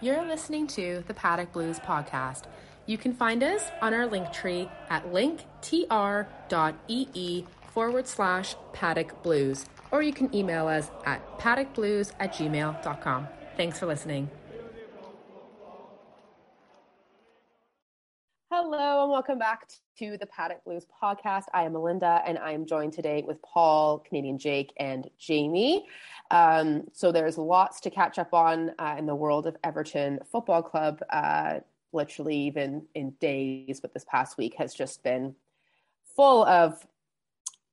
You're listening to the Paddock Blues podcast. You can find us on our link tree at linktr.ee forward slash paddock blues, or you can email us at paddockblues at gmail.com. Thanks for listening. Hello, and welcome back to the Paddock Blues podcast. I am Melinda, and I am joined today with Paul, Canadian Jake, and Jamie. Um, so there's lots to catch up on uh, in the world of Everton Football Club. Uh, literally, even in days, but this past week has just been full of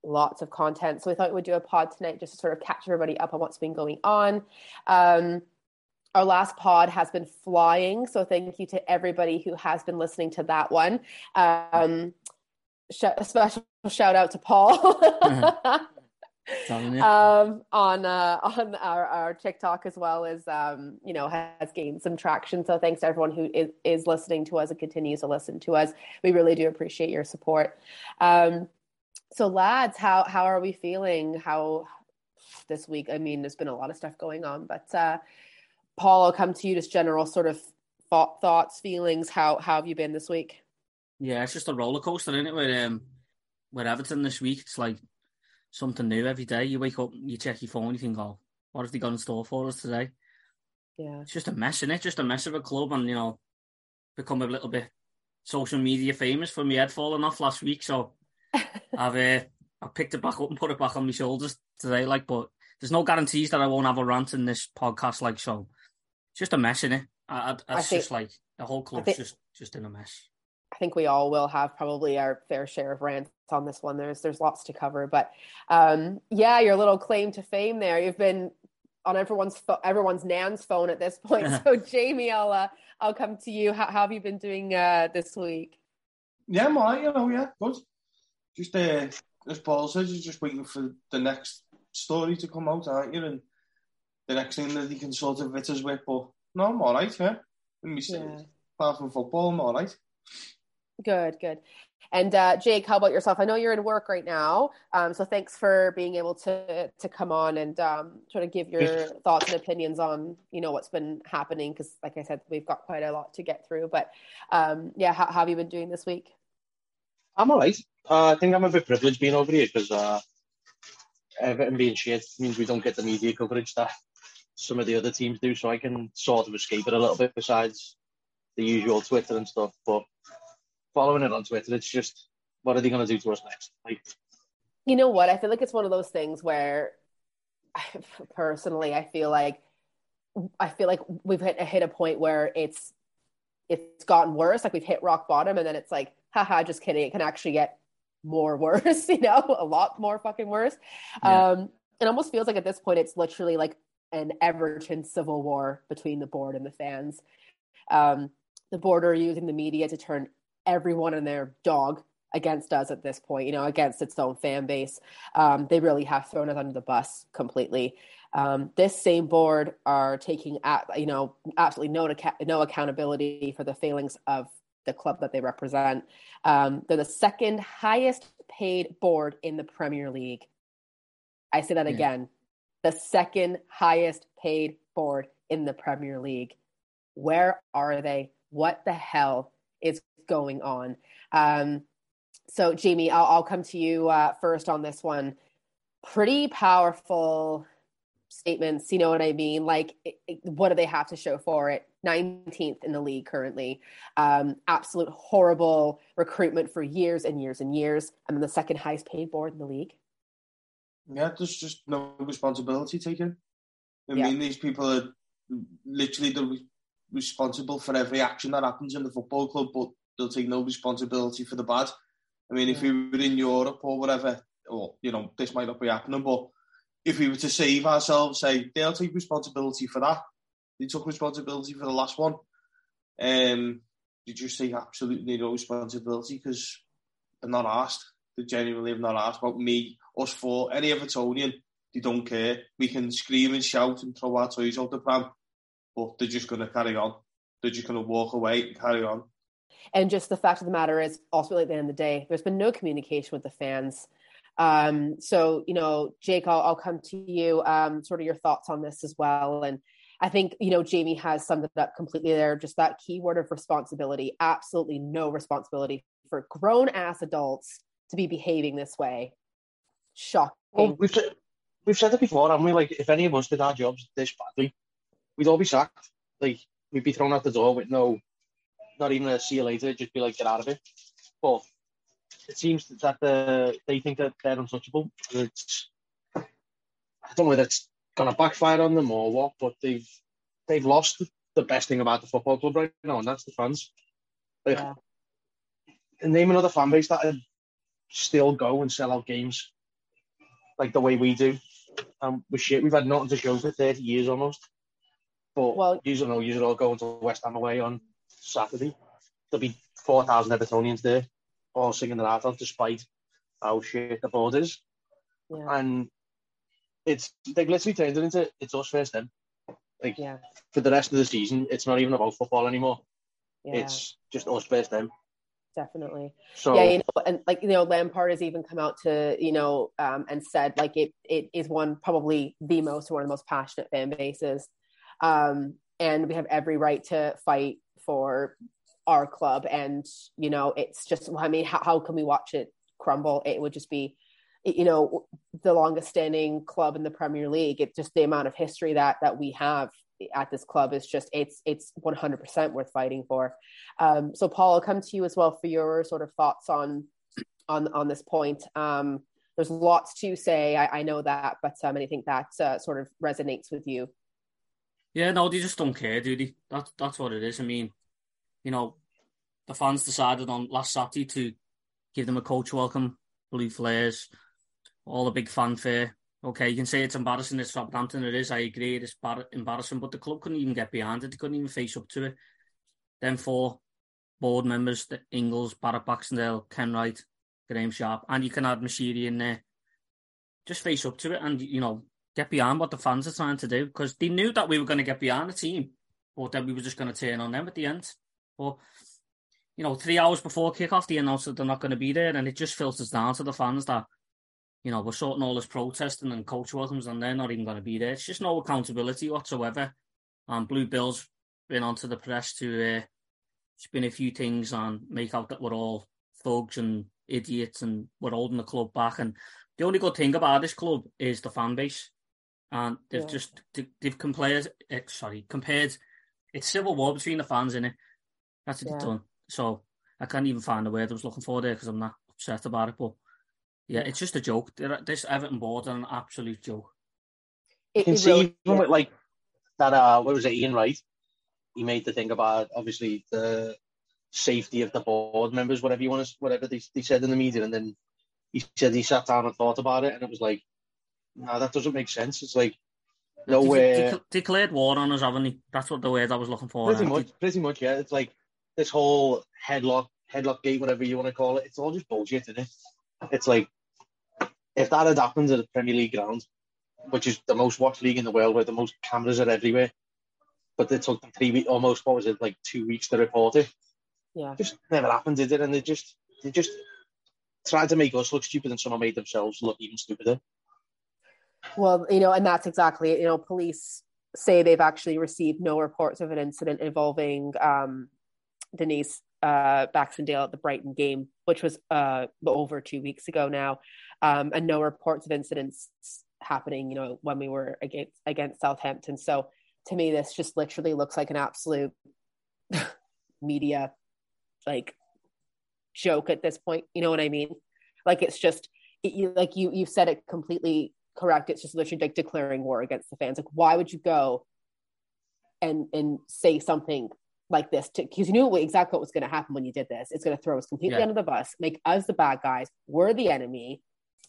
lots of content. So we thought we would do a pod tonight just to sort of catch everybody up on what's been going on. Um, our last pod has been flying, so thank you to everybody who has been listening to that one. Um, sh- a special shout out to Paul. um, on uh, on our, our TikTok as well as um, you know has gained some traction. So thanks to everyone who is, is listening to us and continues to listen to us. We really do appreciate your support. Um, so lads, how how are we feeling? How this week? I mean, there's been a lot of stuff going on, but uh, Paul, I'll come to you. Just general sort of thought, thoughts, feelings. How how have you been this week? Yeah, it's just a roller coaster, isn't it? With um, with Everton this week, it's like something new every day. You wake up, you check your phone, you think, "Oh, what have they got in store for us today?" Yeah, it's just a mess, isn't it? Just a mess of a club, and you know, become a little bit social media famous for my head falling off last week. So I've uh, I picked it back up and put it back on my shoulders today. Like, but there's no guarantees that I won't have a rant in this podcast. Like, so it's just a mess, in it? I, I, I think, just like the whole club's think, just just in a mess. I think we all will have probably our fair share of rants on this one. There's there's lots to cover, but um, yeah, your little claim to fame there. You've been on everyone's fo- everyone's nan's phone at this point. so Jamie, I'll uh, I'll come to you. How, how have you been doing uh, this week? Yeah, I'm alright. You know, yeah, good. Just uh, as Paul says, you're just waiting for the next story to come out, aren't you? And the next thing that he can sort of hit us with. But no, I'm alright. Yeah, yeah. apart from football, I'm alright. Good, good. And uh, Jake, how about yourself? I know you're in work right now, um, so thanks for being able to to come on and um, sort of give your thoughts and opinions on you know what's been happening. Because, like I said, we've got quite a lot to get through. But um, yeah, how, how, have you been doing this week? I'm alright. Uh, I think I'm a bit privileged being over here because uh, Everton being shit means we don't get the media coverage that some of the other teams do, so I can sort of escape it a little bit. Besides the usual Twitter and stuff, but following it on Twitter, it's just what are they going to do to us next? Like, you know what? I feel like it's one of those things where, personally, I feel like I feel like we've hit, hit a point where it's it's gotten worse. Like we've hit rock bottom, and then it's like, haha, just kidding. It can actually get more worse. You know, a lot more fucking worse. Yeah. Um, it almost feels like at this point, it's literally like an Everton civil war between the board and the fans. Um, the board are using the media to turn everyone and their dog against us at this point, you know, against its own fan base. Um, they really have thrown us under the bus completely. Um, this same board are taking, at, you know, absolutely no, no accountability for the failings of the club that they represent. Um, they're the second highest paid board in the Premier League. I say that yeah. again the second highest paid board in the Premier League. Where are they? What the hell is going on. Um, so, Jamie, I'll, I'll, come to you uh, first on this one. Pretty powerful statements. You know what I mean? Like, it, it, what do they have to show for it? 19th in the league currently. Um, absolute horrible recruitment for years and years and years. And then the second highest paid board in the league. Yeah, there's just no responsibility taken. I yeah. mean, these people are literally the responsible for every action that happens in the football club, but they'll take no responsibility for the bad. I mean, if we were in Europe or whatever, or you know, this might not be happening, but if we were to save ourselves, say they'll take responsibility for that. they took responsibility for the last one. Um, they just take absolutely no responsibility because they're not asked. They genuinely have not asked about me, us four, any Evertonian. They don't care. We can scream and shout and throw our toys out the pram, but they're just going to carry on. They're just going to walk away and carry on. And just the fact of the matter is, ultimately at the end of the day, there's been no communication with the fans. Um, so, you know, Jake, I'll, I'll come to you, um, sort of your thoughts on this as well. And I think, you know, Jamie has summed it up completely there. Just that keyword of responsibility, absolutely no responsibility for grown ass adults to be behaving this way. Shocking. Well, we've, we've said it before, haven't we? Like, if any of us did our jobs this badly, we'd all be sacked. Like, we'd be thrown out the door with no, not even a see you later, just be like, get out of it. But it seems that the, they think that they're untouchable. It's, I don't know whether it's going to backfire on them or what, but they've they've lost the best thing about the football club right now, and that's the fans. Like, yeah. name another fan base that still go and sell out games like the way we do. Um, we shit, we've had nothing to show for 30 years almost. But well, you don't know, you all going to West Ham away on Saturday. There'll be 4,000 Evertonians there, all singing their heart out despite how shit the board is. Yeah. And it's they've literally turned it into it's us first then. Like yeah. for the rest of the season, it's not even about football anymore. Yeah. It's just us first then. Definitely. So yeah, you know, and like you know, Lampard has even come out to you know um, and said like it it is one probably the most one of the most passionate fan bases, um, and we have every right to fight for our club. And you know, it's just I mean, how, how can we watch it crumble? It would just be you know the longest standing club in the Premier League. It's just the amount of history that that we have at this club is just it's it's 100% worth fighting for. Um, so Paul, I'll come to you as well for your sort of thoughts on on on this point. Um, there's lots to say, I, I know that, but um, think that uh, sort of resonates with you. Yeah, no, they just don't care, do they? That's that's what it is. I mean, you know, the fans decided on last Saturday to give them a coach welcome, blue flares, all the big fanfare. Okay, you can say it's embarrassing. It's Southampton. It is. I agree. It's bar- embarrassing, but the club couldn't even get behind it. They couldn't even face up to it. Then four board members: the Ingles, Barrett Baxendale, Ken Wright, Graeme Sharp, and you can add Moshiri in there. Just face up to it, and you know, get behind what the fans are trying to do because they knew that we were going to get behind the team, but then we were just going to turn on them at the end. But you know, three hours before kickoff, they announced that they're not going to be there, and it just filters down to the fans that you know, we're sorting all this protesting and coach welcomes and they're not even going to be there. It's just no accountability whatsoever. And Blue Bills been onto the press to uh, spin a few things and make out that we're all thugs and idiots and we're holding the club back. And the only good thing about this club is the fan base. And they've yeah. just, they've compared, eh, sorry, compared, it's civil war between the fans, in it. That's what yeah. they've done. So I can't even find the word I was looking for there because I'm not upset about it. But yeah, it's just a joke. This Everton board are an absolute joke. You can see really, even with like that. Uh, what was it? Ian Wright. He made the thing about obviously the safety of the board members, whatever you want to, whatever they, they said in the media, and then he said he sat down and thought about it, and it was like, no, that doesn't make sense. It's like no de- de- declared war on us, haven't he? That's what the word I was looking for. Pretty eh? much, pretty much, yeah. It's like this whole headlock, headlock gate, whatever you want to call it. It's all just bullshit, isn't it? It's like if that had happened at a Premier League ground, which is the most watched league in the world, where the most cameras are everywhere, but it took them three weeks, almost what was it, like two weeks to report it. Yeah, just never happened, did it? And they just they just tried to make us look stupid, and someone made themselves look even stupider. Well, you know, and that's exactly it. You know, police say they've actually received no reports of an incident involving um, Denise uh, Baxendale at the Brighton game, which was uh, over two weeks ago now, um, and no reports of incidents happening. You know, when we were against against Southampton. So to me, this just literally looks like an absolute media like joke at this point. You know what I mean? Like it's just it, you, like you you've said it completely correct. It's just literally like declaring war against the fans. Like, why would you go and and say something like this because you knew exactly what was going to happen when you did this. It's going to throw us completely yeah. under the bus, make us the bad guys. We're the enemy.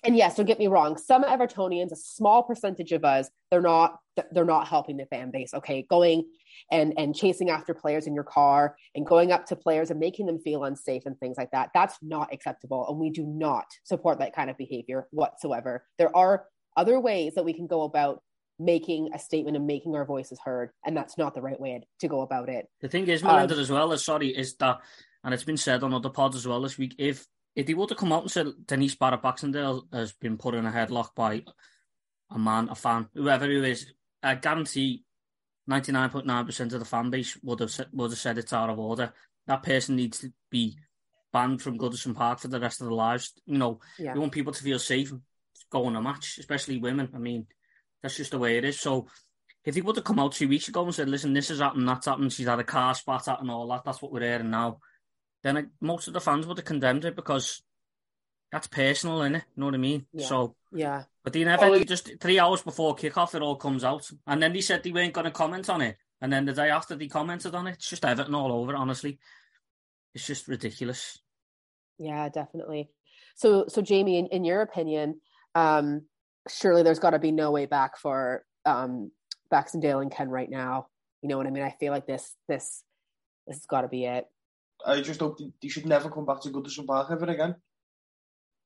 and yes, don't get me wrong. Some Evertonians, a small percentage of us, they're not they're not helping the fan base. Okay, going and and chasing after players in your car and going up to players and making them feel unsafe and things like that. That's not acceptable, and we do not support that kind of behavior whatsoever. There are other ways that we can go about making a statement and making our voices heard, and that's not the right way to go about it. The thing is, Melinda, um, as well as sorry, is that, and it's been said on other pods as well this week. If if he were to come out and say Denise Barrett Baxendale has been put in a headlock by a man, a fan, whoever he is, I guarantee 99.9% of the fan base would have, would have said it's out of order. That person needs to be banned from Goodison Park for the rest of their lives. You know, yeah. you want people to feel safe going a match, especially women. I mean, that's just the way it is. So if he would have come out two weeks ago and said, listen, this has happened, that's happened, she's had a car spat at and all that, that's what we're hearing now then it, most of the fans would have condemned it because that's personal, innit? You know what I mean? Yeah. So yeah. But they never oh, well, just three hours before kickoff, it all comes out, and then they said they weren't going to comment on it, and then the day after they commented on it, it's just Everton all over. Honestly, it's just ridiculous. Yeah, definitely. So, so Jamie, in, in your opinion, um, surely there's got to be no way back for um, Baxendale and Kenwright now. You know what I mean? I feel like this, this, this has got to be it. I just hope they should never come back to Goodison Park ever again.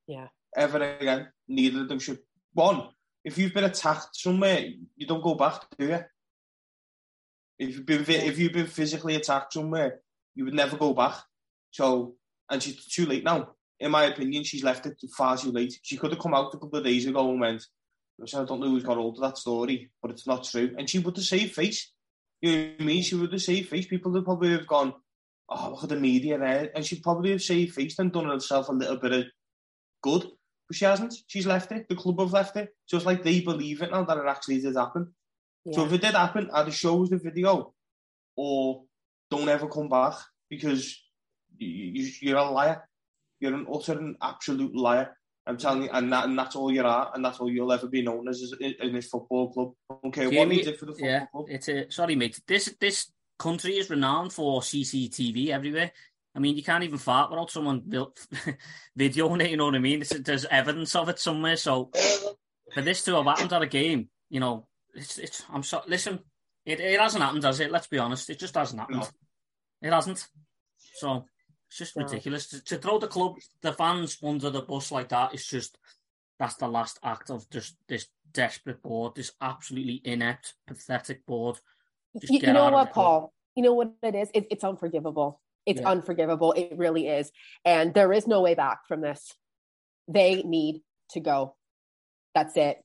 Yeah. Ever again. Neither of them should. One, if you've been attacked somewhere, you don't go back, do you? If you've been if you've been physically attacked somewhere, you would never go back. So, and she's too late now. In my opinion, she's left it far too late. She could have come out a couple of days ago and went, I don't know who's got hold of that story, but it's not true. And she would have saved face. You know what I mean? She would have saved face. People would probably have gone, oh, look at the media there. And she'd probably have saved face and done herself a little bit of good. But she hasn't. She's left it. The club have left it. Just like they believe it now that it actually did happen. Yeah. So if it did happen, either show us the video or don't ever come back because you, you, are a liar. You're an utter and absolute liar. I'm telling you, and, that, and that's all you are, and that's all you'll ever be known as in this football club. Okay, Jamie, what you did for the football yeah, club. It's a, sorry, mate. This this country is renowned for CCTV everywhere. I mean, you can't even fart without someone videoing it. You know what I mean? There's, there's evidence of it somewhere. So for this to have happened at a game, you know, it's it's. I'm sorry. listen. It, it hasn't happened, has it? Let's be honest. It just hasn't happened. No. It hasn't. So it's just no. ridiculous to, to throw the club, the fans under the bus like that. It's just that's the last act of just this desperate board, this absolutely inept, pathetic board you, you know what, Paul? You know what it is? It, it's unforgivable. It's yeah. unforgivable. It really is. And there is no way back from this. They need to go. That's it.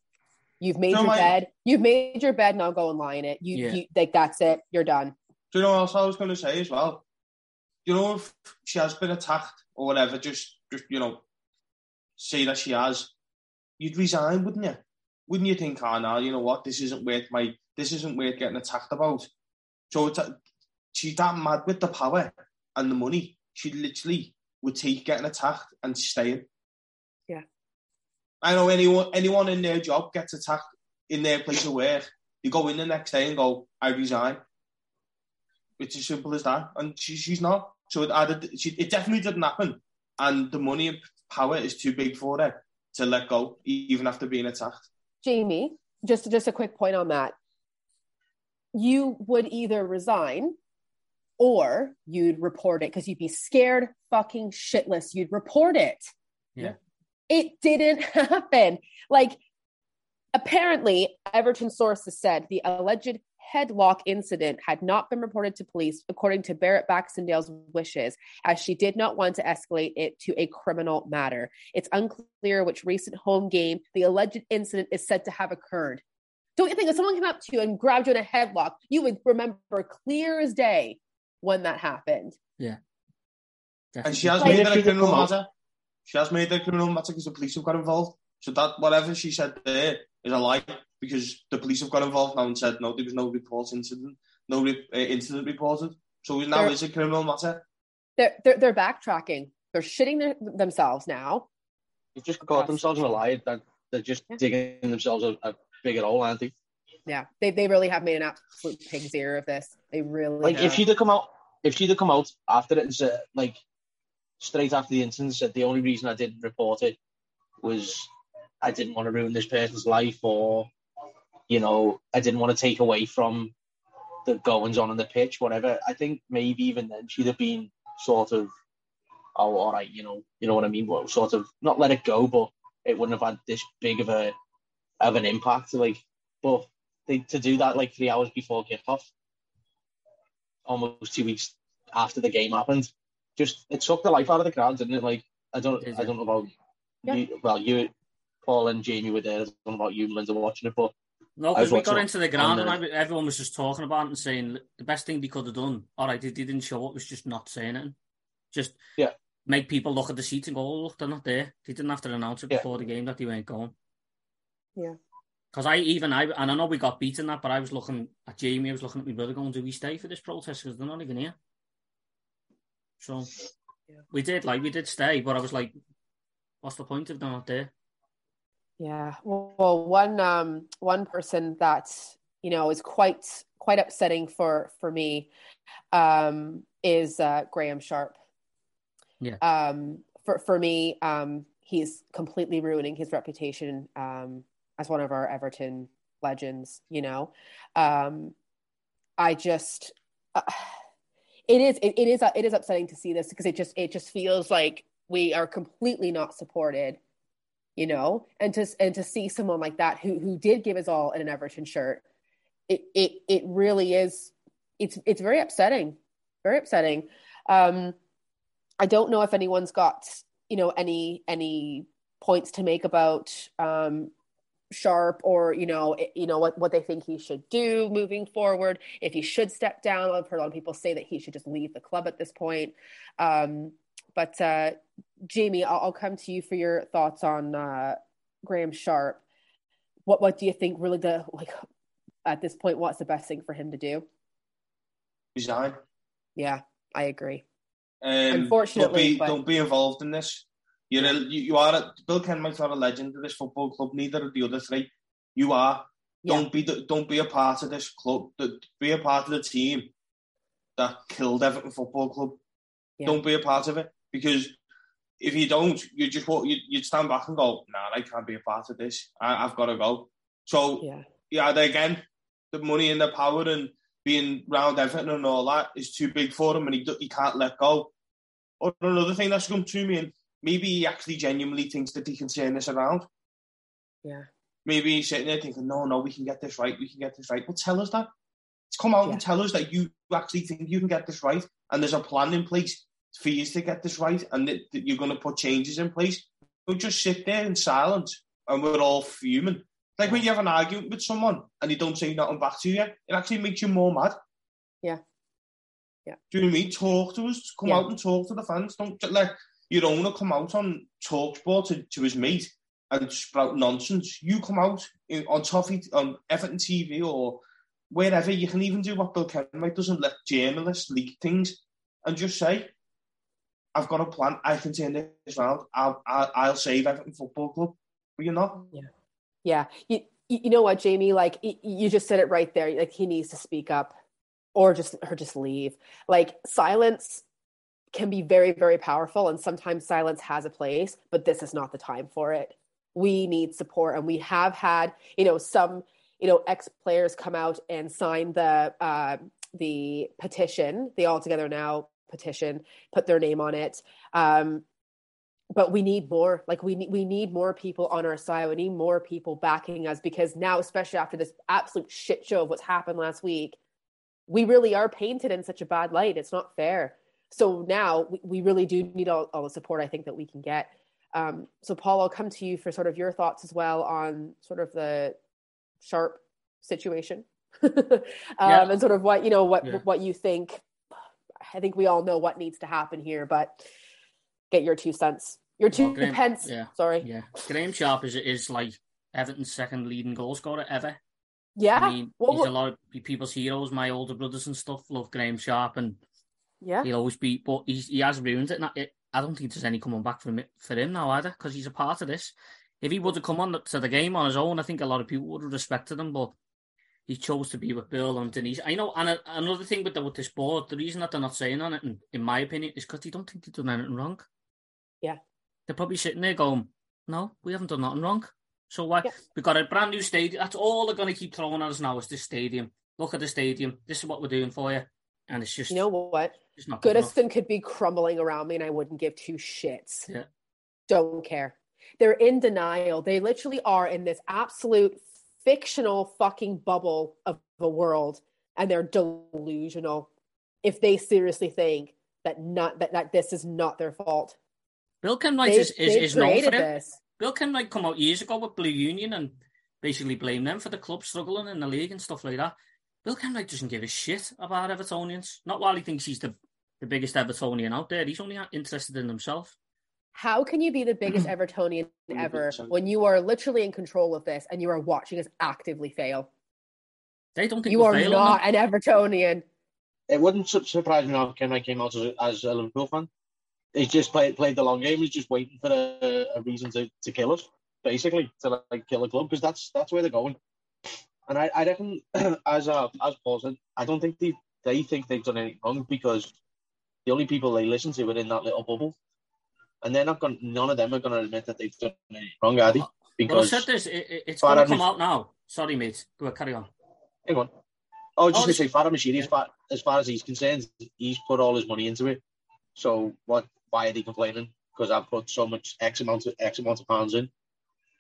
You've made your my... bed. You've made your bed. Now go and lie in it. You, yeah. you like that's it. You're done. Do you know what else I was going to say as well? You know, if she has been attacked or whatever, just just you know, say that she has, you'd resign, wouldn't you? Wouldn't you think, ah, oh, no, you know what, this isn't worth my this isn't worth getting attacked about. So a, she's that mad with the power and the money. She literally would take getting attacked and staying. Yeah. I know anyone anyone in their job gets attacked in their place of work. You go in the next day and go, I resign. It's as simple as that. And she, she's not. So it, either, she, it definitely didn't happen. And the money and power is too big for her to let go, even after being attacked. Jamie, just just a quick point on that you would either resign or you'd report it because you'd be scared fucking shitless. You'd report it. Yeah. It didn't happen. Like, apparently, Everton sources said the alleged headlock incident had not been reported to police, according to Barrett Baxendale's wishes, as she did not want to escalate it to a criminal matter. It's unclear which recent home game the alleged incident is said to have occurred. Don't you think if someone came up to you and grabbed you in a headlock, you would remember clear as day when that happened? Yeah. Definitely. And she has like, made it a criminal matter. She has made it a criminal matter because the police have got involved. So that whatever she said there is a lie because the police have got involved now and said no, there was no report incident, no re- uh, incident reported. So now they're, is a criminal matter. They're, they're, they're backtracking. They're shitting their, themselves now. They've just caught themselves in a lie. That they're just yeah. digging themselves a, a big at all, aren't they? Yeah, they they really have made an absolute pig's ear of this. They really like have. if she'd have come out if she'd have come out after it and said like straight after the incident said the only reason I didn't report it was I didn't want to ruin this person's life, or you know, I didn't want to take away from the goings on in the pitch, whatever. I think maybe even then she'd have been sort of, oh, all right, you know, you know what I mean. Well, sort of not let it go, but it wouldn't have had this big of a of an impact. Like, but they, to do that like three hours before kickoff, almost two weeks after the game happened, just it took the life out of the crowd, didn't it? Like, I don't, I don't know about yeah. you. Well, you, Paul and Jamie were there. I don't know about you, Linda, watching it, but no, because we got into the ground and, and everyone was just talking about it and saying the best thing they could have done. All right, they, they didn't show up. Was just not saying it. Just yeah, make people look at the seats and go, "Oh, look, they're not there." They didn't have to announce it before the game that they weren't going. Yeah. Because I even I and I know we got beaten that, but I was looking at Jamie. I was looking at my brother going, "Do we stay for this protest? Because they're not even here." So yeah. we did like we did stay, but I was like, "What's the point if they're not there?" Yeah. Well, one um one person that you know is quite quite upsetting for for me um is uh Graeme Sharp. Yeah. Um for for me um he's completely ruining his reputation um as one of our Everton legends, you know. Um I just uh, it is it, it is it is upsetting to see this because it just it just feels like we are completely not supported you know, and to and to see someone like that who who did give his all in an Everton shirt, it it it really is. It's it's very upsetting, very upsetting. Um, I don't know if anyone's got you know any any points to make about um, Sharp or you know you know what what they think he should do moving forward. If he should step down, I've heard a lot of people say that he should just leave the club at this point. Um, but uh, Jamie, I'll, I'll, come to you for your thoughts on uh, Graeme Sharp. What what do you think? Really, the like at this point, what's the best thing for him to do? Resign. Yeah, I agree. Um, Unfortunately, don't be, but... don't be involved in this. You're a, you, you are a, Bill Kenwright's not a legend of this football club. Neither of the other three. You are. Yeah. Don't be the, don't be a part of this club. Be a part of the team that killed Everton Football Club. Yeah. Don't be a part of it because if you don't, you just you you'd stand back and go, "Nah, I can't be a part of this. I, have got to go." So yeah, yeah, again, the money and the power and being round Everton and all that is too big for him, and he he can't let go. Or another thing that's come to me, and maybe he actually genuinely thinks that he can turn this around. Yeah. Maybe he's sitting there thinking, "No, no, we can get this right. We can get this right." Well, tell us that. Come out yeah. and tell us that you actually think you can get this right, and there's a plan in place for you to get this right and that, that you're going to put changes in place. Don't just sit there in silence and we're all fuming. Like when you have an argument with someone and they don't say nothing back to you, it actually makes you more mad. Yeah. Yeah. Do you know what I mean? Talk to us. Come yeah. out and talk to the fans. Don't let your owner come out on Talksport to, to his mate and sprout nonsense. You come out in, on Toffee, on Everton TV or wherever. You can even do what Bill Kenwright doesn't let journalists leak things and just say, I've got a plan. I can turn this around. I'll, I'll, I'll save Everton Football Club. But you're not. Yeah. Yeah. You, you know what, Jamie? Like you just said it right there. Like he needs to speak up, or just or just leave. Like silence can be very very powerful, and sometimes silence has a place. But this is not the time for it. We need support, and we have had you know some you know ex players come out and sign the uh, the petition, the All Together Now petition, put their name on it. Um, but we need more like we need we need more people on our side we need more people backing us because now especially after this absolute shit show of what's happened last week we really are painted in such a bad light it's not fair so now we, we really do need all, all, the support i think that we can get um, so paul i'll come to you for sort of your thoughts as well on sort of the sharp situation um, yeah. and sort of what you know what yeah. what you think I think we all know what needs to happen here, but get your two cents. Your two well, Graeme, pence. Yeah. Sorry. Yeah. Graeme Sharp is is like Everton's second leading goal scorer ever. Yeah. I mean, well, he's a lot of people's heroes. My older brothers and stuff love Graeme Sharp, and yeah, he'll always be. But he's, he has ruined it. it. I don't think there's any coming back from it for him now either, because he's a part of this. If he would have come on to the game on his own, I think a lot of people would have respected him. But he chose to be with Bill and Denise. I know, and another thing with the, with this board, the reason that they're not saying on it, in, in my opinion, is because they don't think they've done anything wrong. Yeah, they're probably sitting there going, "No, we haven't done nothing wrong. So why? Yeah. We've got a brand new stadium. That's all they're going to keep throwing at us now is this stadium. Look at the stadium. This is what we're doing for you. And it's just. You know what? It's not Goodison could be crumbling around me and I wouldn't give two shits. Yeah. Don't care. They're in denial. They literally are in this absolute fictional fucking bubble of a world and they're delusional if they seriously think that not that, that this is not their fault. Bill Kenwright is, is, is known for this. Bill Kenwright come out years ago with Blue Union and basically blame them for the club struggling in the league and stuff like that. Bill Kenwright doesn't give a shit about Evertonians. Not while he thinks he's the, the biggest Evertonian out there. He's only interested in himself. How can you be the biggest Evertonian ever when you are literally in control of this and you are watching us actively fail? They don't think you are not an Evertonian. It wouldn't surprise me now if Kenwright came out as a, as a Liverpool fan. He's just played played the long game. He's just waiting for a, a reason to, to kill us, basically, to like kill the club because that's that's where they're going. And I, I reckon, as uh, as Paul said, I don't think they they think they've done anything wrong because the only people they listen to are in that little bubble, and they're not going. None of them are going to admit that they've done anything wrong, are they? Because well, I said this. It, it's going to come out now. Sorry, mate. Go on, carry on. Hang on. I was just oh, going to say, Farhad Moshiri, as far, as far as he's concerned, he's put all his money into it. So what? Why are they complaining? Because I've put so much X amount of X amount of pounds in.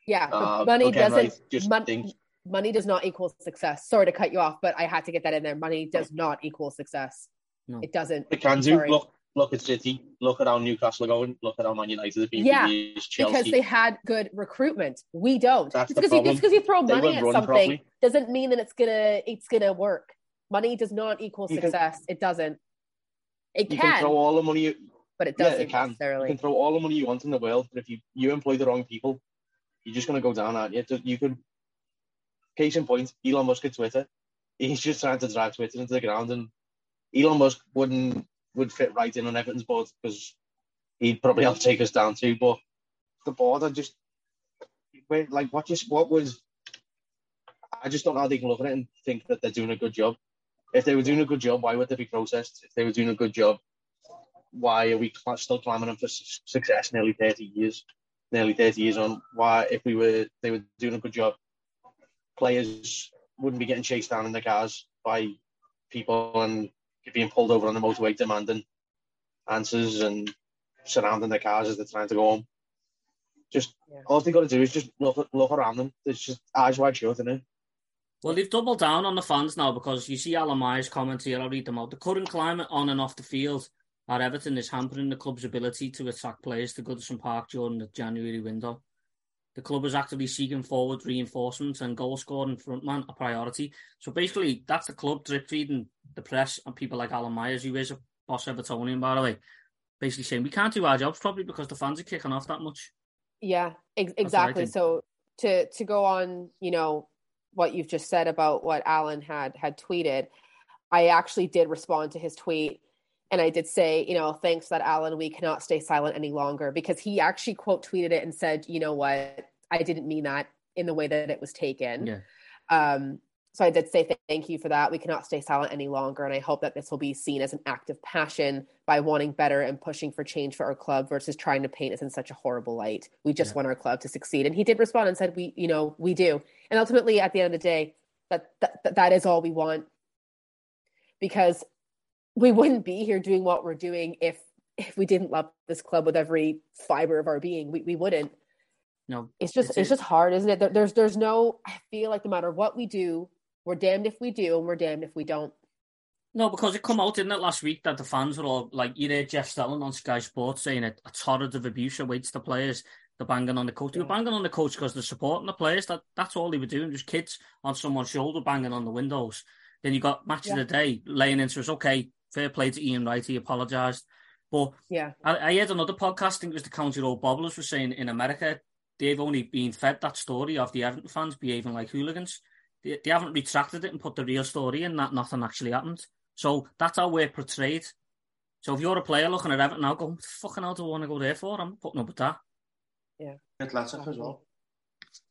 Yeah, uh, money doesn't. Right, just mon- think, money does not equal success. Sorry to cut you off, but I had to get that in there. Money does not equal success. No. It doesn't. It can do. Look, look at City. Look at how Newcastle are going. Look at how Man United have been. Yeah, because they had good recruitment. We don't. That's just because you, just because you throw money at something properly. doesn't mean that it's gonna it's gonna work. Money does not equal you success. Can, it doesn't. It you can. can throw all the money, you, but it doesn't yeah, it can. necessarily. You can throw all the money you want in the world, but if you you employ the wrong people, you're just gonna go down at you. You could. Case in point, Elon Musk at Twitter. He's just trying to drive Twitter into the ground, and Elon Musk wouldn't would fit right in on Everton's board because he'd probably have to take us down too. But the board, I just like what just what was. I just don't know how they can look at it and think that they're doing a good job. If they were doing a good job, why would they be processed? If they were doing a good job, why are we still clamoring for success nearly 30 years? Nearly 30 years on. Why, if we were, they were doing a good job, players wouldn't be getting chased down in their cars by people and being pulled over on the motorway demanding answers and surrounding their cars as they're trying to go home. Just yeah. all they got to do is just look look around them. It's just eyes wide shut, isn't it? Well, they've doubled down on the fans now because you see Alan Myers' comments here. I'll read them out. The current climate on and off the field at Everton is hampering the club's ability to attract players to Goodison Park during the January window. The club is actively seeking forward reinforcements and goal scoring frontman a priority. So basically, that's the club drip feeding the press and people like Alan Myers, who is a boss Evertonian, by the way, basically saying we can't do our jobs probably because the fans are kicking off that much. Yeah, ex- exactly. So to to go on, you know, what you've just said about what Alan had had tweeted, I actually did respond to his tweet and I did say, you know, thanks that Alan, we cannot stay silent any longer because he actually quote tweeted it and said, you know what, I didn't mean that in the way that it was taken. Yeah. Um, so I did say thank you for that. We cannot stay silent any longer, and I hope that this will be seen as an act of passion by wanting better and pushing for change for our club versus trying to paint us in such a horrible light. We just yeah. want our club to succeed, and he did respond and said, "We, you know, we do." And ultimately, at the end of the day, that that, that is all we want because we wouldn't be here doing what we're doing if if we didn't love this club with every fiber of our being. We we wouldn't. No, it's just it's, it's just hard, isn't it? There's there's no. I feel like no matter what we do, we're damned if we do, and we're damned if we don't. No, because it come out, didn't it, last week that the fans were all like, you heard Jeff Stelling on Sky Sports saying it, a torrent of abuse awaits the players. They're banging on the coach. They were banging on the coach because they're supporting the players. That that's all they were doing. Just kids on someone's shoulder banging on the windows. Then you got match yeah. of the day laying into us. Okay, fair play to Ian Wright. He apologised. But yeah, I, I, heard another podcast. I think it was the County Road Bobblers were saying in America they've only been fed that story of the Everton fans behaving like hooligans. They, they haven't retracted it and put the real story in that nothing actually happened. So that's how we're portrayed. So if you're a player looking at Everton now, go, fucking hell do I want to go there for? I'm putting up with that. Yeah. Athletic as well.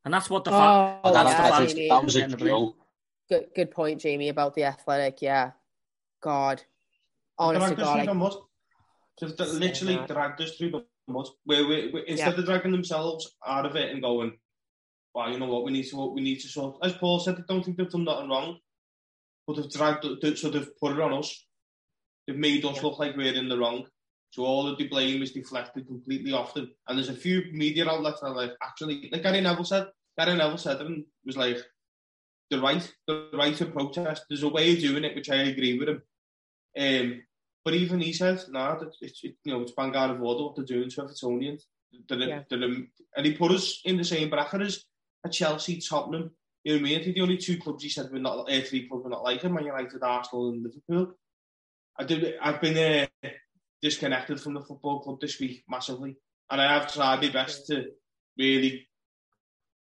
And that's what the oh, fa- oh, that's yeah, the Jamie. that was a drill. Good, good point, Jamie, about the athletic. Yeah. God. Honestly, God. I... Just literally dragged us through the mud. Where we, we, instead yeah. of dragging themselves out of it and going, well, you know what, we need to we need to sort. As Paul said, I don't think they've done nothing wrong, but they've dragged, so they've put it on us. They've made us look like we're in the wrong. So all of the blame is deflected completely off them. And there's a few media outlets that are like, actually, like Gary Neville said, Gary Neville said and was like, the right, the right to protest. There's a way of doing it, which I agree with him. Um, but even he said, no, nah, it's, it, you know, it's Vanguard of Order what they're doing to Evertonians. They're, yeah. they're, and he put us in the same bracket as a Chelsea, Tottenham. You know what I mean? I think the only two clubs he said were not, uh, three clubs were not like him, Man United, Arsenal, and Liverpool. I do, I've been uh, disconnected from the football club this week massively, and I have tried my best to really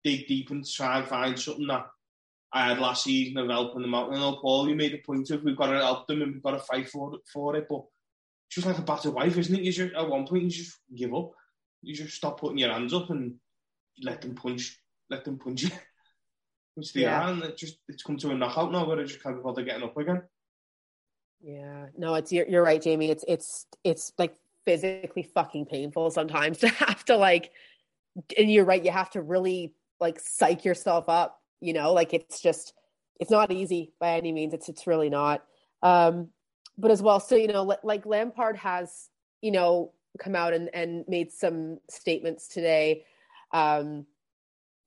dig deep and try and find something that I had last season of helping them out. And I know Paul, you made a point of we've got to help them and we've got to fight for it, for it. But it's just like a battered wife, isn't it? You just, at one point, you just give up. You just stop putting your hands up and let them punch, let them punch you. Which they yeah. are, and it just it's come to a knockout now where they just can't bother getting up again. Yeah, no, it's you're, you're right, Jamie. It's it's it's like physically fucking painful sometimes to have to like, and you're right. You have to really like psych yourself up you know like it's just it's not easy by any means it's it's really not um but as well so you know like lampard has you know come out and and made some statements today um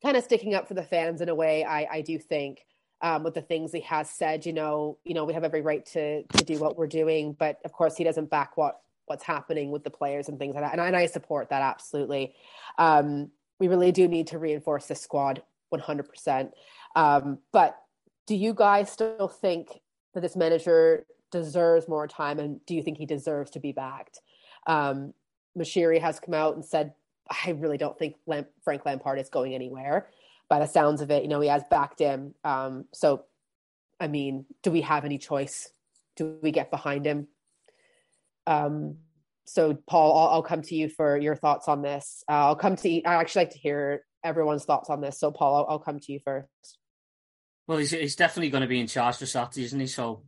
kind of sticking up for the fans in a way i i do think um, with the things he has said, you know, you know, we have every right to to do what we're doing, but of course, he doesn't back what what's happening with the players and things like that. And I, and I support that absolutely. Um, we really do need to reinforce the squad 100%. Um, but do you guys still think that this manager deserves more time and do you think he deserves to be backed? Um, Moshiri has come out and said, I really don't think Frank Lampard is going anywhere. By the sounds of it, you know, he has backed him. Um, so, I mean, do we have any choice? Do we get behind him? Um, so, Paul, I'll, I'll, come to you for your thoughts on this. Uh, I'll come to. I actually like to hear everyone's thoughts on this. So, Paul, I'll, I'll come to you first. Well, he's he's definitely going to be in charge for Saturday, isn't he? So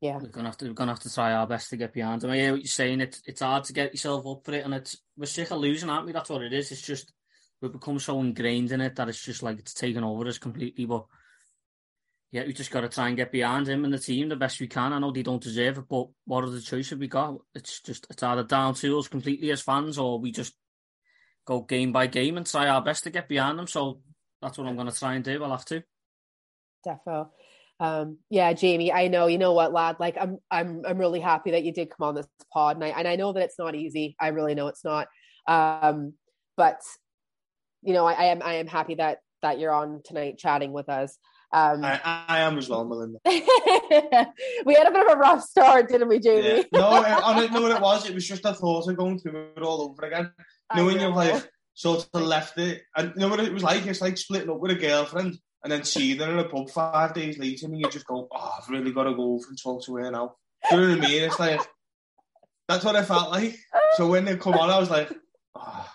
yeah, we're gonna have to we're gonna have to try our best to get behind him. I hear what you're saying. It's it's hard to get yourself up for it, and it's we're sick of losing, aren't we? That's what it is. It's just we've become so ingrained in it that it's just like it's taken over us completely. But yeah, we just got to try and get behind him and the team the best we can. I know they don't deserve it, but what other choice have we got? It's just it's either down to us completely as fans, or we just go game by game and try our best to get behind them. So that's what I'm going to try and do. I'll have to. Defo. Um, yeah, Jamie, I know. You know what, lad? Like, I'm, I'm, I'm really happy that you did come on this pod, and I, and I know that it's not easy. I really know it's not. Um, but you know, I, I am, I am happy that that you're on tonight chatting with us. Um, I, I am as well, Melinda. we had a bit of a rough start, didn't we, Jamie? Yeah. No, I, didn't know what it was. It was just a thought of going through it all over again. Knowing you've like sort of left it, and you know what it was like? It's like splitting up with a girlfriend and then seeing them in a pub five days later and you just go, oh, I've really got to go over and talk to her now. Do you know what I mean? It's like, that's what I felt like. So when they come on, I was like, oh,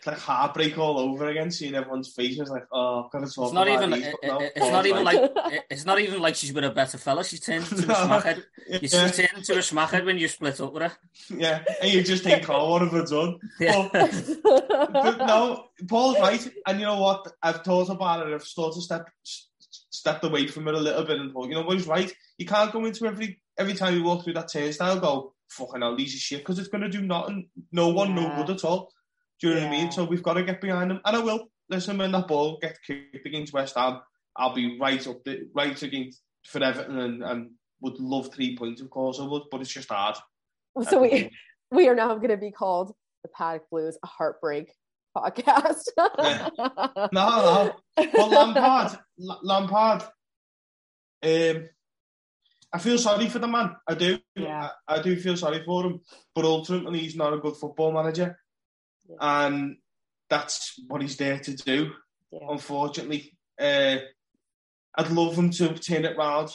it's like heartbreak all over again, seeing everyone's faces like, oh, I've got to talk it's not even, it, it, it's not even like, it's not even like she's with a better fella. She's turned into no, a smackhead. Yeah. She's turned into a smackhead when you split up with her. Yeah, and you just think, oh, what have I done? Yeah. But, but no, Paul's right, and you know what? I've thought about it. I've sort of stepped stepped away from it a little bit and thought, you know what? He's right. You can't go into every every time you walk through that turnstile, go fucking hell, these are shit because it's going to do nothing. No one, yeah. no good at all. Do you know yeah. what I mean? So we've got to get behind them, and I will. Listen, when that ball gets kicked against West Ham, I'll be right up the right against for Everton, and, and would love three points, of course I would, but it's just hard. So we we are now going to be called the Paddock Blues, a heartbreak podcast. yeah. No, no. But Lampard, Lampard. Um, I feel sorry for the man. I do. Yeah. I, I do feel sorry for him. But ultimately, he's not a good football manager and that's what he's there to do. Yeah. Unfortunately, uh, I'd love him to turn it round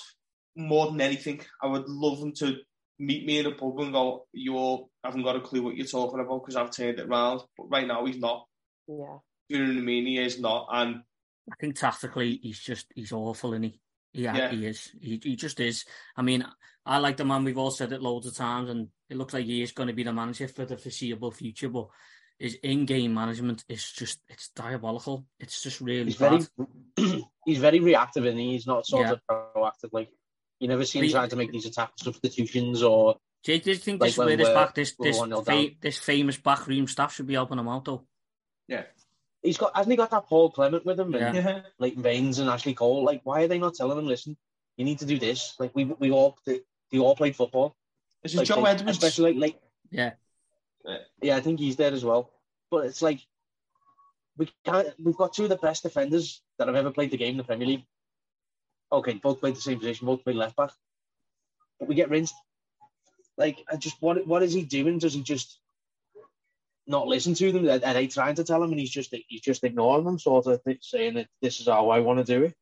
more than anything. I would love him to meet me in a pub and go, "You haven't got a clue what you're talking about because I've turned it round." But right now, he's not. Yeah, you know what I mean. He is not, and I think tactically, he's just he's awful, and he. Yeah, yeah, he is. He, he just is. I mean, I like the man. We've all said it loads of times, and it looks like he is going to be the manager for the foreseeable future. But his in-game management is just it's diabolical. It's just really he's bad. very he's very reactive and he's not sort Yeah. of proactive. Like you never see him trying to make these attack substitutions or Jake, do you think Like this when where this back this we're this fa- this famous backroom staff should be helping him out though? Yeah. He's got hasn't he got that Paul Clement with him and Yeah. Yeah. Leighton Baines and Ashley Cole? Like why are they not telling him? Listen, you need to do this. Like we we all they, they all played football. This is Like, Joe they- Edwards. especially like, like Yeah. Yeah, I think he's there as well. But it's like we can't. We've got two of the best defenders that have ever played the game in the Premier League. Okay, both played the same position, both played left back, but we get rinsed. Like, I just what what is he doing? Does he just not listen to them? Are, they trying to tell him, and he's just he's just ignoring them, sort of saying that this is how I want to do it,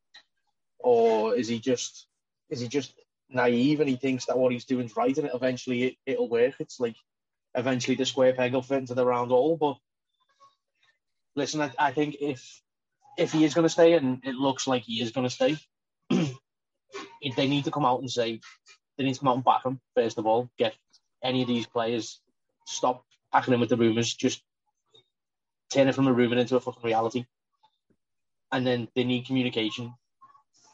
or is he just is he just naive and he thinks that what he's doing is right, and it, eventually it, it'll work? It's like eventually the square peg will fit into the round hole. But listen, I, I think if if he is going to stay, and it looks like he is going to stay, if they need to come out and say they need to come out and back him first of all. Get any of these players stop packing him with the rumours. Just turn it from a rumour into a fucking reality. And then they need communication.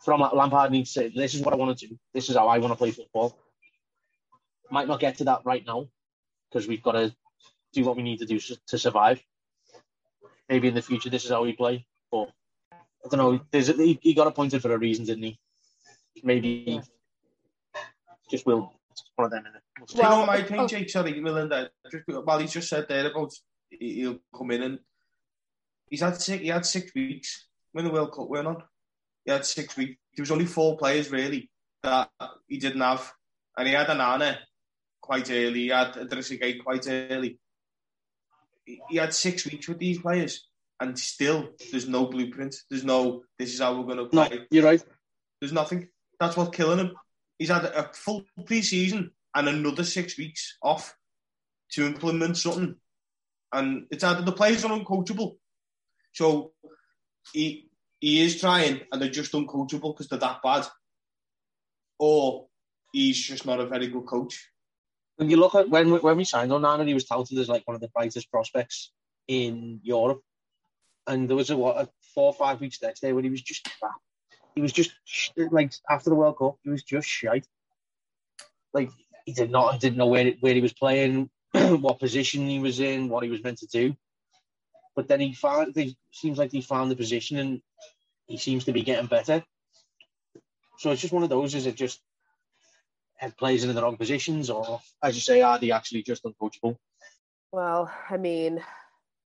From Lampard needs to say, "This is what I want to do. This is how I want to play football." Might not get to that right now because we've got to do what we need to do to survive. Maybe in the future, this is how we play. But I don't know. There's a, he, he got appointed for a reason, didn't he? Maybe Yeah. just will. It's one of them. Innit? Do you know Well, what my oh. thing, Jake? Sorry, Melinda. Just, well, he's oh. just said there about he- he'll come in and he's had six, he had six weeks when the World Cup went on. He had six weeks. There was only four players really that he didn't have, and he had Onana quite early. He had Idrissa Gueye quite early. He had six weeks with these players, and still there's no blueprint. There's no. This is how we're going to No, play. you're right. There's nothing. That's what's killing him. He's had a full pre-season and another six weeks off to implement something, and it's either the players are uncoachable. So he he is trying, and they're just uncoachable because they're that bad, or he's just not a very good coach. When you look at when when we signed Onana, he was touted as like one of the brightest prospects in Europe, and there was a what a four or five weeks next day when he was just crap. He was just like after the World Cup, he was just shite. Like he did not didn't know where where he was playing, what position he was in, what he was meant to do. But then he found seems like he found the position and he seems to be getting better. So it's just one of those. Is it just head players in the wrong positions, or as you say, are they actually just uncoachable? Well, I mean,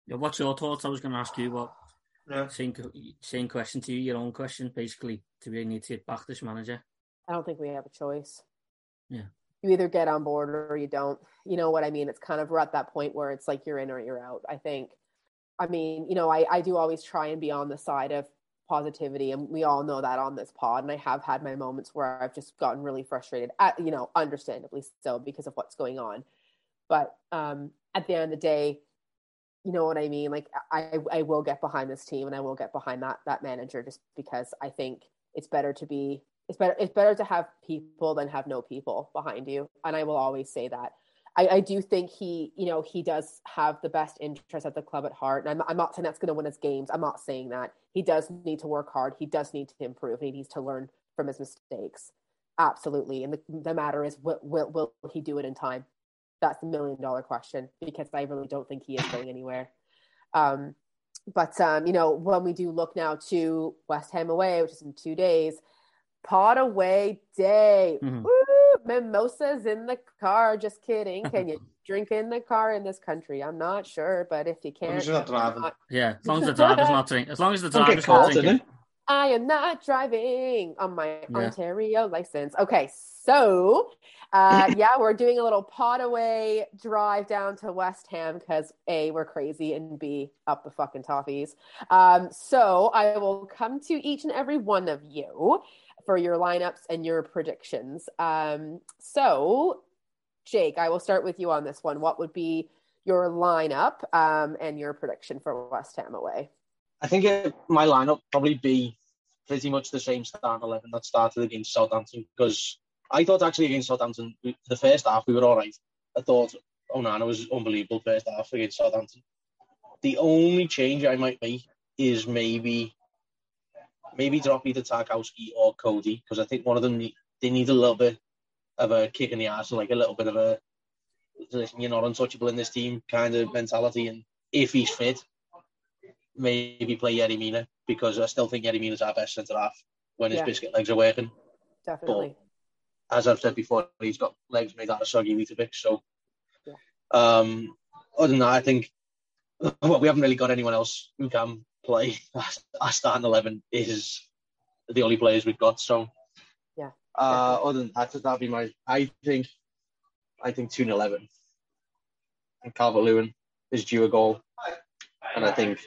Yeah, what's your thoughts? I was going to ask you what Yeah. same same question to you, your own question, basically. Do we need to get back this manager? I don't think we have a choice. Yeah. You either get on board or you don't. You know what I mean? It's kind of we're at that point where it's like you're in or you're out. I think. I mean, you know, I, I do always try and be on the side of positivity, and we all know that on this pod. And I have had my moments where I've just gotten really frustrated, at, you know, understandably so because of what's going on. But um, at the end of the day, you know what I mean? Like I, I will get behind this team and I will get behind that that manager just because I think it's better to be it's better it's better to have people than have no people behind you. And I will always say that. I, I do think he, you know, he does have the best interest at the club at heart. And I'm, I'm not saying that's going to win his games. I'm not saying that. He does need to work hard. He does need to improve. He needs to learn from his mistakes. Absolutely. And the, the matter is, will, will, will he do it in time? That's the million dollar question because I really don't think he is going anywhere. Um, but um, you know, when we do look now to West Ham away, which is in two days, pot away day. Mhm. Woo! Mimosas in the car. Just kidding. Can you drink in the car in this country? I'm not sure, but if you long can't, as you're not driving. not- Yeah, as long as the driver's not drinking. As long as the driver's not drinking. I am not driving on my Yeah. Ontario license. Okay, so uh, yeah, we're doing a little pot away drive down to West Ham because A, we're crazy, and B, up the fucking toffees. Um, so I will come to each and every one of you for your lineups and your predictions. Um, so, Jake, I will start with you on this one. What would be your lineup um, and your prediction for West Ham away? I think it, my lineup probably be pretty much the same start eleven that started against Southampton because I thought actually against Southampton the first half we were all right. I thought Onana was unbelievable first half against Southampton, The only change I might make is maybe maybe drop either Tarkowski or Coady because I think one of them need, they need a little bit of a kick in the ass, like a little bit of a you're not untouchable in this team kind of mentality. And if he's fit, maybe play Yerry Mina because I still think Yerry Mina's our best centre half when his Yeah. biscuit legs are working. Definitely. As I've said before, he's got legs made out of soggy Weetabix. So, Yeah. um, other than that, I think well, we haven't really got anyone else who can play. Our starting eleven is the only players we've got. So, Yeah. Uh, other than that, that'd be my. I think, I think two and 11 and Calvert Lewin is due a goal, and I think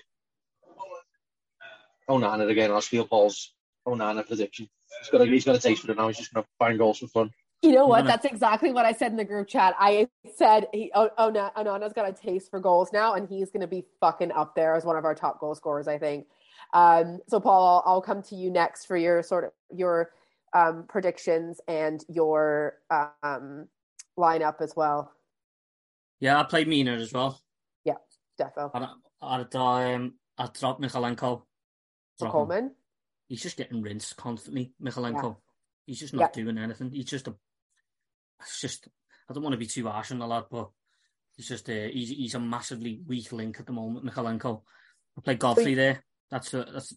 Onana again. I'll steal Paul's Onana prediction. He's got a, he's got a taste for it now. He's just going to find goals for fun. You know what? That's exactly what I said in the group chat. I said, he, oh, oh, no, Onana's got a taste for goals now, and he's going to be fucking up there as one of our top goal scorers, I think. Um, so, Paul, I'll, I'll come to you next for your sort of your um, predictions and your um, lineup as well. Yeah, I played Mina as well. Yeah, defo. I'd, I'd, um, I'd drop Mykolenko. Drop. Coleman. He's just getting rinsed constantly, Mykolenko. He's just Yeah. not doing anything. He's just a. It's just. I don't want to be too harsh on the lad, but it's just a. He's, he's a massively weak link at the moment, Mykolenko. I play Godfrey there. That's a, that's.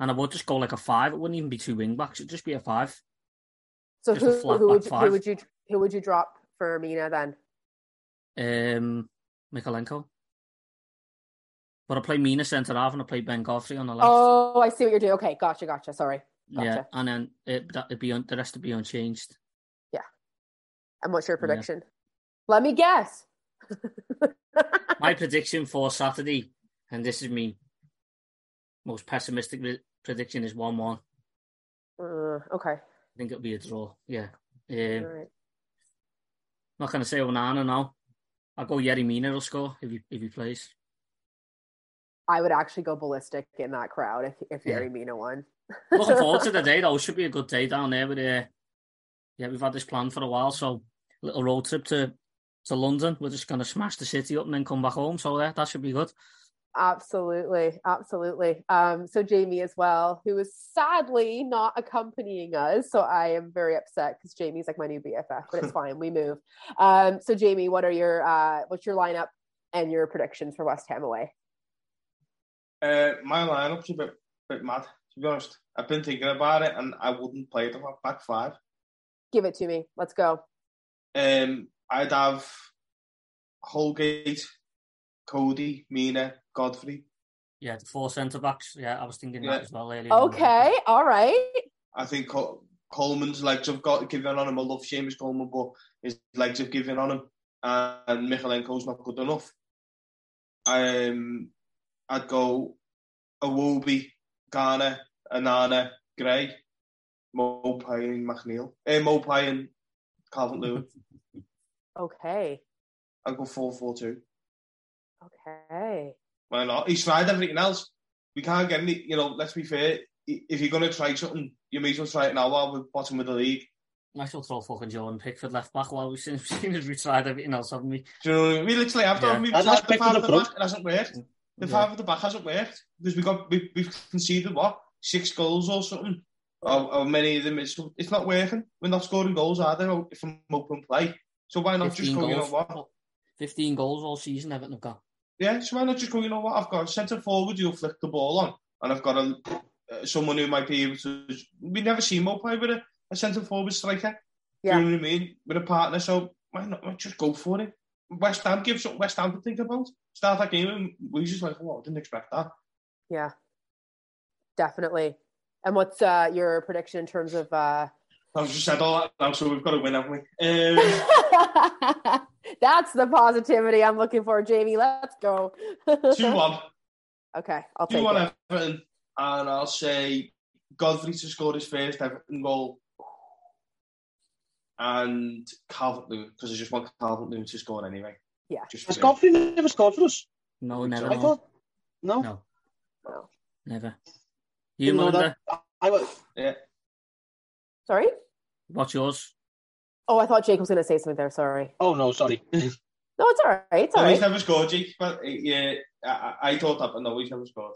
And I would just go like a five. It wouldn't even be two wing backs. It'd just be a five. So Just who, flat who, would you, five. who would you who would you drop for Mina then? Um, Mykolenko. But I play Mina centre half and I play Ben Godfrey on the left. Oh, I see what you're doing. Okay, gotcha, gotcha. Sorry. yeah, and then it, that'd be un, the rest would be unchanged. And what's your Yeah. prediction? Let me guess. My prediction for Saturday, and this is me most pessimistic re- prediction, is one-one. Uh, okay. I think it'll be a draw. Yeah. Um, right. not gonna say Onana now. I'll go Yerry Mina will score if he if he plays. I would actually go ballistic in that crowd if if Yeah. Yerry Mina won. Looking forward to the day though. Should be a good day down there. With uh, yeah, we've had this plan for a while. So little road trip to to London. We're just gonna smash the city up and then come back home. So yeah, that should be good. Absolutely, absolutely. Um, so Jamie as well, who is sadly not accompanying us. So I am very upset because Jamie's like my new BFF, but it's fine. We move. Um, so Jamie, what are your uh, what's your lineup and your predictions for West Ham away? Uh, my lineup's a bit, bit mad, to be honest. I've been thinking about it and I wouldn't play the back five. Give it to me. Let's go. Um, I'd have Holgate, Coady, Mina, Godfrey. Yeah, the four centre backs. Yeah, I was thinking Yeah. that as well earlier. on. Okay, all right. I think Col- Coleman's legs have got given on him. I love Seamus Coleman, but his legs have given on him, and Mykolenko's not good enough. Um, I'd go Iwobi, Garner, Onana, Gray, McNeil. Uh, Mopai and Calvert Lewin. Okay. I'd go 4 4 2. Okay. Why not? He's tried everything else. We can't get any, you know, let's be fair. If you're going to try something, you may as well try it now while we're bottom of the league. I shall throw fucking Jordan Pickford left back while we've seen, seen as we tried everything else, haven't we? Do you know what I mean? We literally have done. Yeah. We've tried the five at the front. back. It hasn't worked. The Yeah. five at the back hasn't worked because we got we, we've conceded what six goals or something. Or, or many of them, it's, it's not working. We're not scoring goals, either? From open play. So why not just 15 go? You know goals. what? 15 goals all season, Everton have got. Yeah. So why not just go? You know what? I've got a centre forward who'll flick the ball on, and I've got a uh, someone who might be able to. We never seen Mo play with a, a centre forward striker. Yeah. You know what I mean? With a partner, so why not why just go for it? West Ham gives something West Ham to think about. Start that game and we just like, oh, I didn't expect that. Yeah. Definitely. And what's uh, your prediction in terms of uh, I've just said all that now, so we've got to win, haven't we? Um, That's the positivity I'm looking for, Jamie. Let's go. 2 1. Okay, I'll 2 take 1 it. Everton. And I'll say Godfrey to score his first Everton goal. And Calvert Lewin, because I just want Calvert Lewin to score anyway. Yeah. Just Has for him. Godfrey never scored for us? No, never. I thought. No. No. No. Never. You, Didn't know Melinda, that. I, was, Yeah. Sorry? what's yours? Oh, I thought Jake was going to say something there. Sorry. oh no, sorry. No, it's all right. It's all No, he's right. never scored, Jake. But uh, yeah, I, I thought that, but no, he's never scored.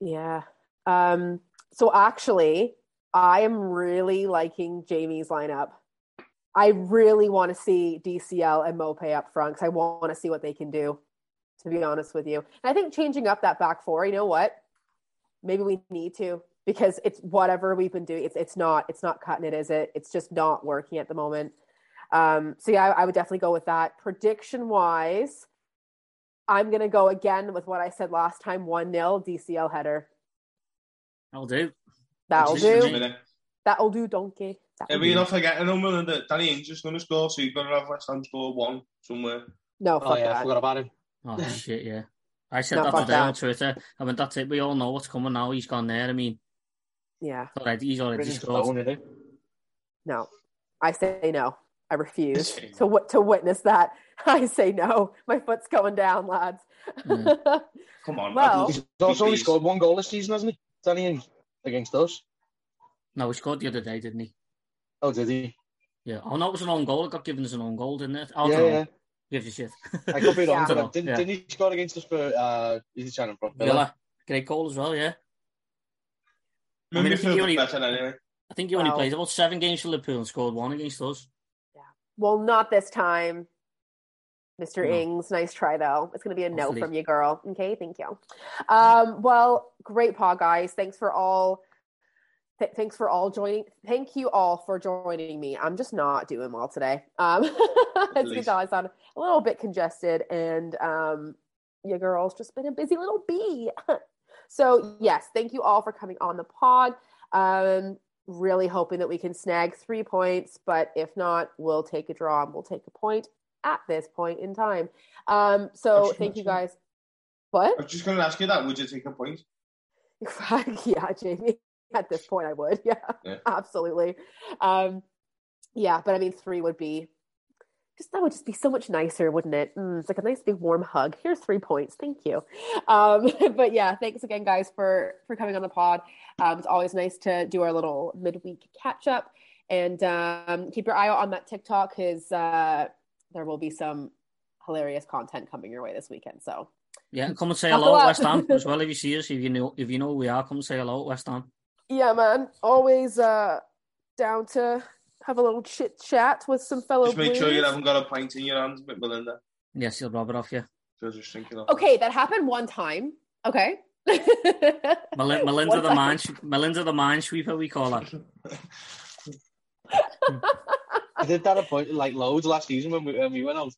Yeah. Um, so actually, I am really liking Jamie's lineup. I really want to see DCL and Mope up front because I want to see what they can do, to be honest with you. And I think changing up that back four, you know what? Maybe we need to because it's whatever we've been doing. It's it's not it's not cutting it, is it? It's just not working at the moment. Um, so yeah, I, I would definitely go with that. Prediction wise, I'm gonna go again with what I said last time: one 0 DCL header. I'll do. That'll do. That'll do, donkey. That'll but you're do. not forgetting, no, man, that Danny Ings is going to score, so you've got to have West Ham score one somewhere. No, Oh fuck yeah, I forgot about him. Oh shit, yeah. I said No, that fuck today that. on Twitter. I mean, that's it. We all know what's coming now. He's gone there. I mean, Yeah, already, he's already British scored. stone, no. I say no. I refuse to w- to witness that. I say no. My foot's going down, lads. Yeah. Come on. Well- I'd He's also only scored one goal this season, hasn't he? Danny against us. No, he scored the other day, didn't he? Oh, did he? Yeah. Oh no, it was an own goal. It got given as an own goal, didn't it? Oh, yeah, yeah. Gives a shit. I could be wrong, Yeah. but I- didn't, Yeah. didn't he score against us for uh, is he Shannon from Villa? Villa. Great goal as well, yeah. I mean, Maybe I think he only- better anyway. I think he only Well- played about seven games for Liverpool and scored one against us. Yeah. Well, not this time, Mr. No. Ings. Nice try though. It's going to be a no from you, girl. Okay, thank you. Um, well, great pod, guys. Thanks for all. Th- thanks for all joining. Thank you all for joining me. I'm just not doing well today. Um, as you can tell, I sound a little bit congested, and um, your girl's just been a busy little bee. so yes, thank you all for coming on the pod. Um, really hoping that we can snag three points, but if not, we'll take a draw and we'll take a point at this point in time. Um, so thank you guys. What? I was just going to ask you that. Would you take a point? yeah, Jamie. At this point, I would. Yeah, Yeah. absolutely. Um, yeah, but I mean, three would be just that would just be so much nicer, wouldn't it? Mm, it's like a nice big warm hug. Here's three points. Thank you. Um, but yeah, thanks again, guys, for for coming on the pod. Um, it's always nice to do our little midweek catch up, and um, keep your eye out on that TikTok because uh, there will be some hilarious content coming your way this weekend. So Yeah, and come and say Buckle hello at. West Ham as well if you see us. If you know, if you know we are, come and say hello at West Ham. Yeah, man. Always uh down to have a little chit chat with some fellow Just make sure you haven't got a pint in your hands, but Melinda. Yes, he'll rub it off you. So just thinking of Okay, that happened one time. Okay. Mel- Melinda One the time. mine, Melinda the man sweeper, we call her. I did that a point like loads last season when we when we went out,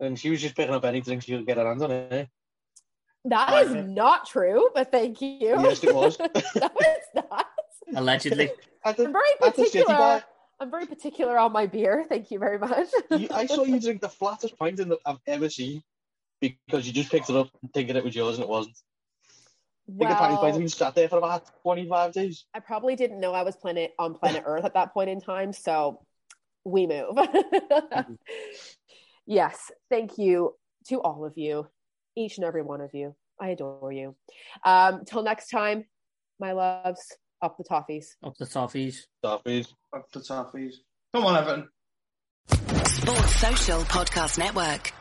and she was just picking up anything she could get her hands on. Eh? That is Okay. not true, but thank you. Yes, it was. no, it's not. Allegedly. At the, I'm very at the city particular. I'm very particular on my beer. Thank you very much. you, I saw you drink the flattest pint in that I've ever seen because you just picked it up thinking it was yours and it wasn't. I think the pint pint and sat there for about 25 days. I probably didn't know I was planet on planet Earth at that point in time, so we move. Mm-hmm. yes, thank you to all of you, each and every one of you. I adore you. Um, till next time, my loves, up the toffees. Up the toffees. Stoppies. Up the toffees. Come on, Evan. Sports Social Podcast Network.